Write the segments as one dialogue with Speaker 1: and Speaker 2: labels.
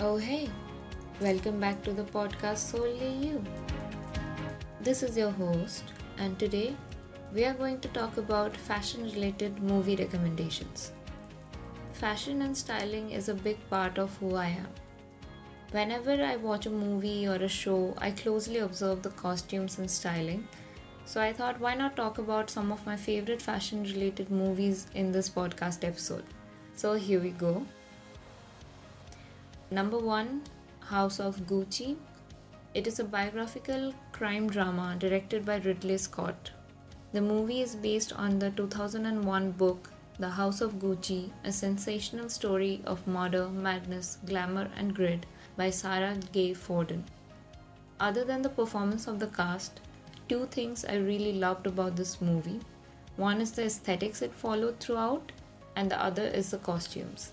Speaker 1: Oh, hey, welcome back to the podcast Solely You. This is your host, and today we are going to talk about fashion related movie recommendations. Fashion and styling is a big part of who I am. Whenever I watch a movie or a show, I closely observe the costumes and styling. So I thought, why not talk about some of my favorite fashion related movies in this podcast episode? So here we go. Number one, House of Gucci. It is a biographical crime drama directed by Ridley Scott. The movie is based on the 2001 book The House of Gucci, a sensational story of murder, madness, glamour, and grit by Sara Gay Forden. Other than the performance of the cast, two things I really loved about this movie. One is the aesthetics it followed throughout, and the other is the costumes.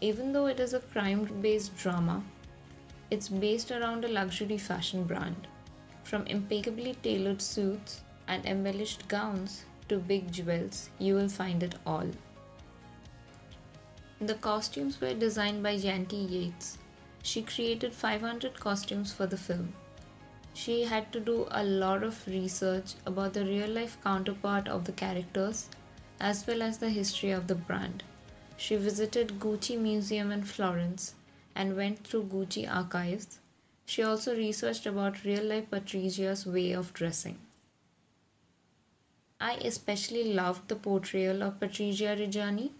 Speaker 1: Even though it is a crime based drama, it's based around a luxury fashion brand. From impeccably tailored suits and embellished gowns to big jewels, you will find it all. The costumes were designed by Janty Yates. She created 500 costumes for the film. She had to do a lot of research about the real life counterpart of the characters as well as the history of the brand. She visited Gucci Museum in Florence and went through Gucci archives. She also researched about real life Patrizia's way of dressing. I especially loved the portrayal of Patrizia Reggiani.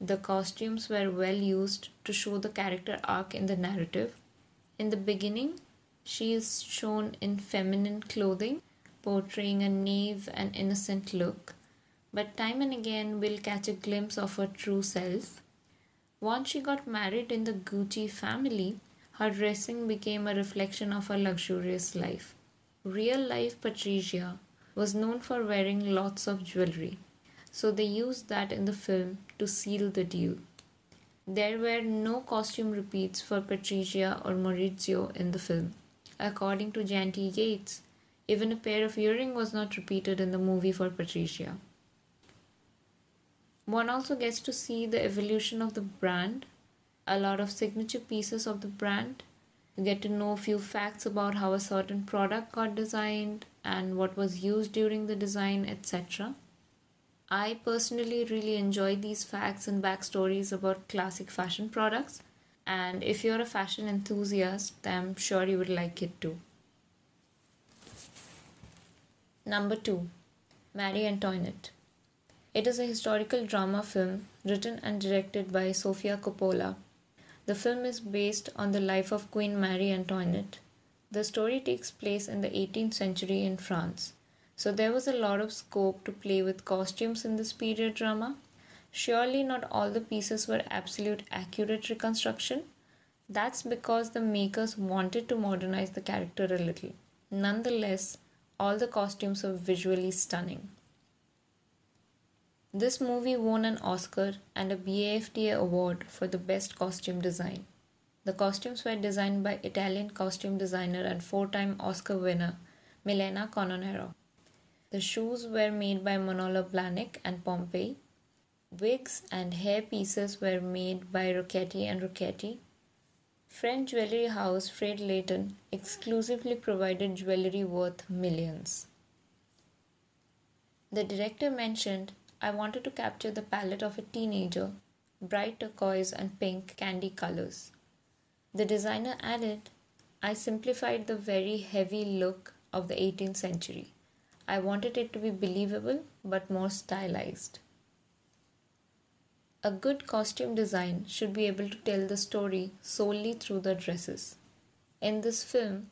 Speaker 1: The costumes were well used to show the character arc in the narrative. In the beginning, she is shown in feminine clothing, portraying a naive and innocent look but time and again we'll catch a glimpse of her true self. Once she got married in the Gucci family, her dressing became a reflection of her luxurious life. Real life Patricia was known for wearing lots of jewelry, so they used that in the film to seal the deal. There were no costume repeats for Patricia or Maurizio in the film. According to Janty Yates, even a pair of earring was not repeated in the movie for Patrizia. One also gets to see the evolution of the brand, a lot of signature pieces of the brand. You get to know a few facts about how a certain product got designed and what was used during the design, etc. I personally really enjoy these facts and backstories about classic fashion products, and if you're a fashion enthusiast, I'm sure you would like it too. Number two, Marie Antoinette. It is a historical drama film written and directed by Sofia Coppola. The film is based on the life of Queen Marie Antoinette. The story takes place in the 18th century in France. So there was a lot of scope to play with costumes in this period drama. Surely not all the pieces were absolute accurate reconstruction. That's because the makers wanted to modernize the character a little. Nonetheless, all the costumes are visually stunning. This movie won an Oscar and a BAFTA award for the best costume design. The costumes were designed by Italian costume designer and four time Oscar winner Milena Canonero. The shoes were made by Manolo Blahnik and Pompei. Wigs and hair pieces were made by Rocchetti and Rocchetti. French jewelry house Fred Leighton exclusively provided jewelry worth millions. The director mentioned I wanted to capture the palette of a teenager, bright turquoise and pink candy colors. The designer added, I simplified the very heavy look of the 18th century. I wanted it to be believable but more stylized. A good costume design should be able to tell the story solely through the dresses. In this film,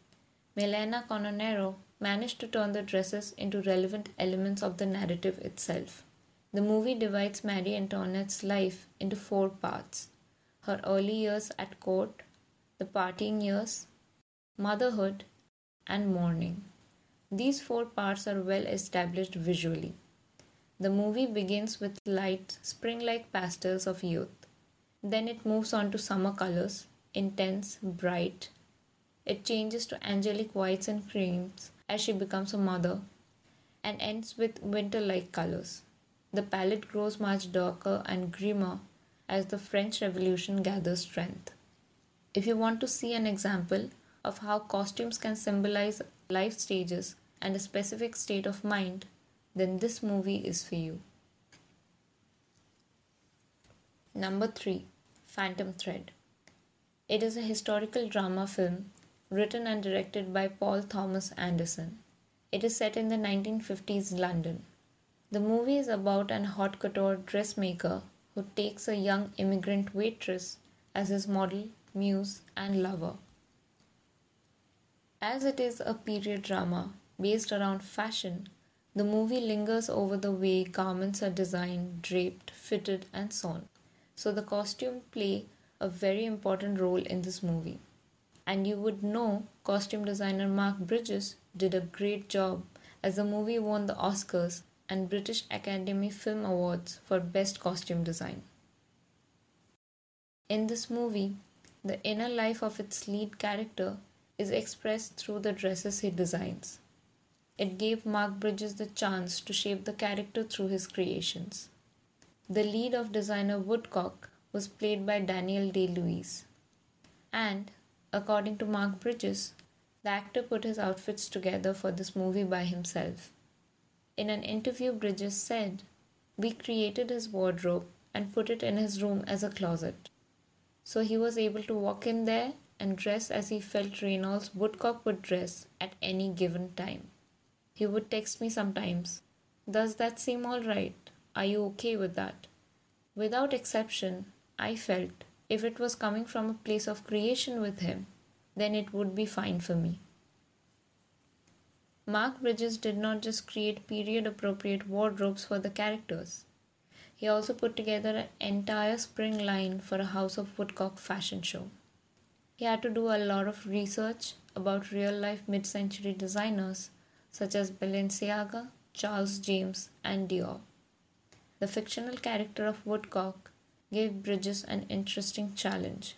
Speaker 1: Milena Canonero managed to turn the dresses into relevant elements of the narrative itself. The movie divides Marie Antoinette's life into four parts her early years at court, the partying years, motherhood, and mourning. These four parts are well established visually. The movie begins with light, spring like pastels of youth. Then it moves on to summer colors, intense, bright. It changes to angelic whites and creams as she becomes a mother, and ends with winter like colors. The palette grows much darker and grimmer as the French Revolution gathers strength. If you want to see an example of how costumes can symbolize life stages and a specific state of mind, then this movie is for you. Number 3 Phantom Thread. It is a historical drama film written and directed by Paul Thomas Anderson. It is set in the 1950s London. The movie is about an haute couture dressmaker who takes a young immigrant waitress as his model, muse, and lover. As it is a period drama based around fashion, the movie lingers over the way garments are designed, draped, fitted, and sewn. So the costume play a very important role in this movie. And you would know costume designer Mark Bridges did a great job as the movie won the Oscars and British Academy Film Awards for Best Costume Design. In this movie, the inner life of its lead character is expressed through the dresses he designs. It gave Mark Bridges the chance to shape the character through his creations. The lead of designer Woodcock was played by Daniel Day Lewis. And, according to Mark Bridges, the actor put his outfits together for this movie by himself. In an interview, Bridges said, We created his wardrobe and put it in his room as a closet. So he was able to walk in there and dress as he felt Reynolds Woodcock would dress at any given time. He would text me sometimes, Does that seem all right? Are you okay with that? Without exception, I felt if it was coming from a place of creation with him, then it would be fine for me. Mark Bridges did not just create period appropriate wardrobes for the characters. He also put together an entire spring line for a House of Woodcock fashion show. He had to do a lot of research about real life mid century designers such as Balenciaga, Charles James, and Dior. The fictional character of Woodcock gave Bridges an interesting challenge.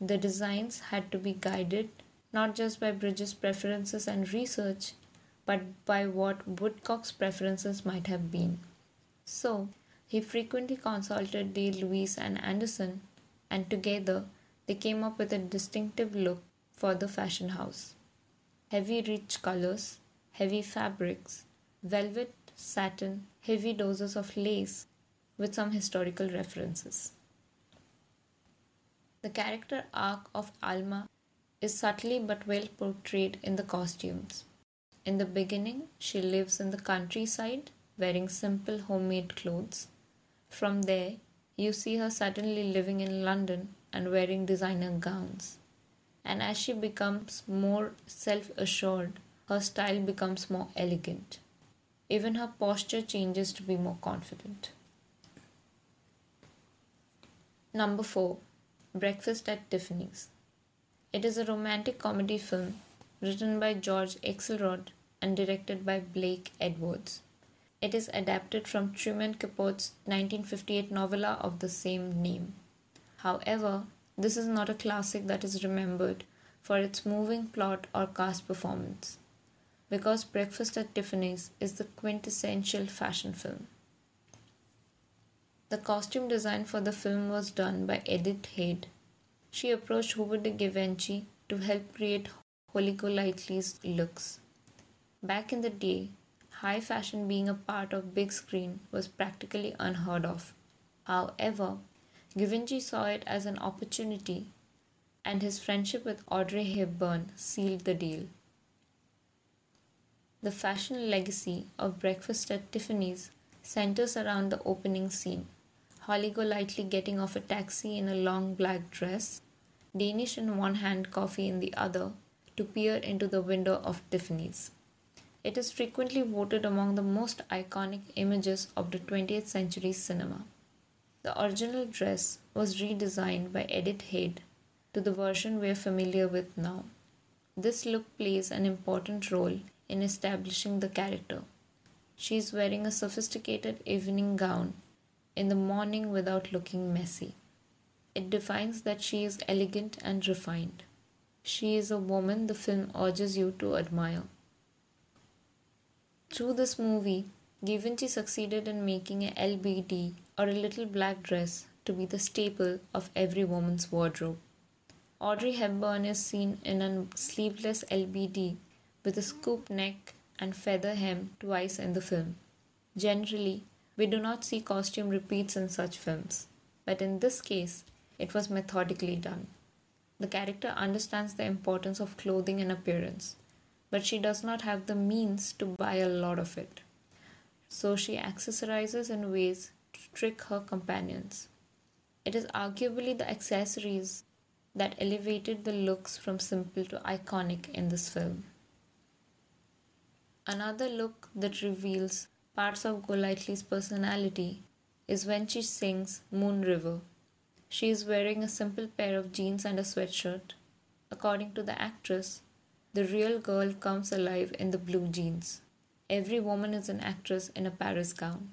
Speaker 1: The designs had to be guided not just by Bridges' preferences and research, but by what Woodcock's preferences might have been. So, he frequently consulted Day Lewis and Anderson, and together they came up with a distinctive look for the fashion house. Heavy, rich colors, heavy fabrics, velvet, satin, heavy doses of lace, with some historical references. The character arc of Alma is subtly but well portrayed in the costumes. In the beginning, she lives in the countryside wearing simple homemade clothes. From there, you see her suddenly living in London and wearing designer gowns. And as she becomes more self assured, her style becomes more elegant. Even her posture changes to be more confident. Number 4 Breakfast at Tiffany's. It is a romantic comedy film written by George Axelrod and directed by Blake Edwards. It is adapted from Truman Capote's 1958 novella of the same name. However, this is not a classic that is remembered for its moving plot or cast performance, because Breakfast at Tiffany's is the quintessential fashion film. The costume design for the film was done by Edith Head. She approached Hubert de Givenchy to help create Holly Golightly's looks. Back in the day, high fashion being a part of big screen was practically unheard of. However, Givenchy saw it as an opportunity, and his friendship with Audrey Hepburn sealed the deal. The fashion legacy of Breakfast at Tiffany's centers around the opening scene. Holly Golightly getting off a taxi in a long black dress, Danish in one hand, coffee in the other, to peer into the window of Tiffany's. It is frequently voted among the most iconic images of the 20th century cinema. The original dress was redesigned by Edith Head to the version we are familiar with now. This look plays an important role in establishing the character. She is wearing a sophisticated evening gown in the morning without looking messy. It defines that she is elegant and refined. She is a woman the film urges you to admire. Through this movie, Givenchy succeeded in making a LBD or a little black dress to be the staple of every woman's wardrobe. Audrey Hepburn is seen in a sleeveless LBD with a scoop neck and feather hem twice in the film. Generally, we do not see costume repeats in such films, but in this case, it was methodically done. The character understands the importance of clothing and appearance, but she does not have the means to buy a lot of it. So she accessorizes in ways to trick her companions. It is arguably the accessories that elevated the looks from simple to iconic in this film. Another look that reveals parts of Golightly's personality is when she sings Moon River. She is wearing a simple pair of jeans and a sweatshirt. According to the actress, the real girl comes alive in the blue jeans. Every woman is an actress in a Paris gown.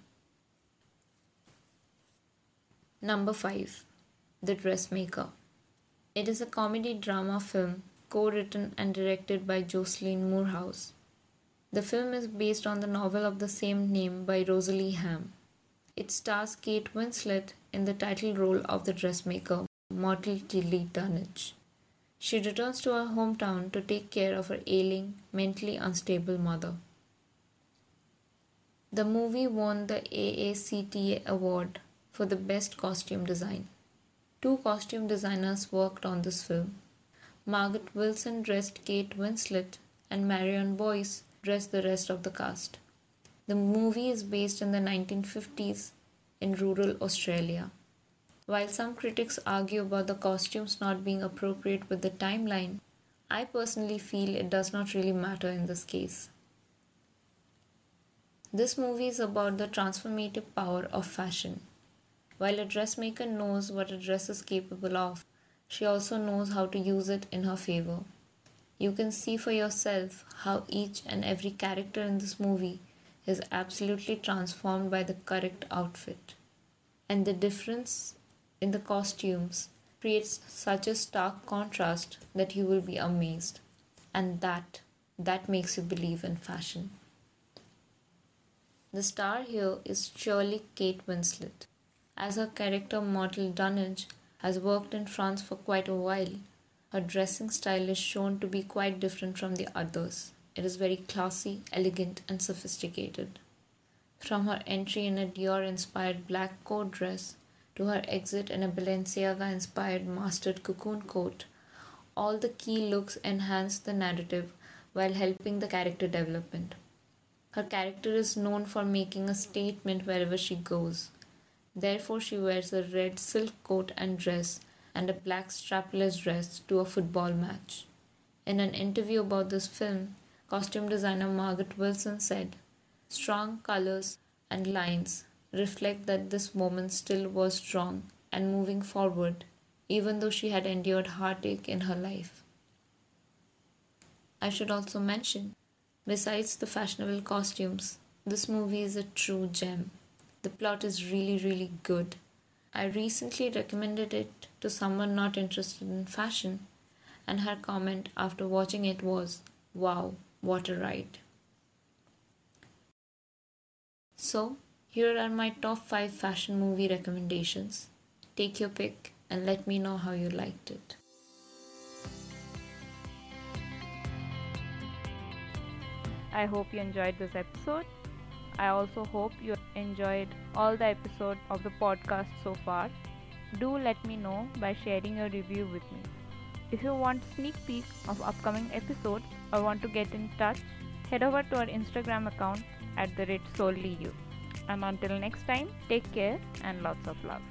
Speaker 1: Number 5 The Dressmaker. It is a comedy drama film co written and directed by Jocelyn Moorhouse. The film is based on the novel of the same name by Rosalie Ham. It stars Kate Winslet in the title role of the dressmaker, Myrtle Tilly Dunnage. She returns to her hometown to take care of her ailing, mentally unstable mother. The movie won the AACTA award for the best costume design. Two costume designers worked on this film. Margaret Wilson dressed Kate Winslet, and Marion Boyce dressed the rest of the cast. The movie is based in the 1950s in rural Australia. While some critics argue about the costumes not being appropriate with the timeline, I personally feel it does not really matter in this case. This movie is about the transformative power of fashion. While a dressmaker knows what a dress is capable of, she also knows how to use it in her favor. You can see for yourself how each and every character in this movie is absolutely transformed by the correct outfit. And the difference in the costumes creates such a stark contrast that you will be amazed. And that that makes you believe in fashion. The star here is surely Kate Winslet as her character Myrtle Dunnage has worked in France for quite a while. Her dressing style is shown to be quite different from the others. It is very classy, elegant, and sophisticated. From her entry in a Dior inspired black coat dress to her exit in a Balenciaga inspired mastered cocoon coat, all the key looks enhance the narrative while helping the character development. Her character is known for making a statement wherever she goes. Therefore, she wears a red silk coat and dress and a black strapless dress to a football match. In an interview about this film, costume designer Margaret Wilson said, Strong colors and lines reflect that this woman still was strong and moving forward, even though she had endured heartache in her life. I should also mention, besides the fashionable costumes, this movie is a true gem. The plot is really, really good. I recently recommended it to someone not interested in fashion, and her comment after watching it was, Wow, what a ride! So, here are my top 5 fashion movie recommendations. Take your pick and let me know how you liked it.
Speaker 2: I hope you enjoyed this episode. I also hope you enjoyed all the episodes of the podcast so far. Do let me know by sharing your review with me. If you want sneak peek of upcoming episodes or want to get in touch, head over to our Instagram account at the rate solely you. And until next time, take care and lots of love.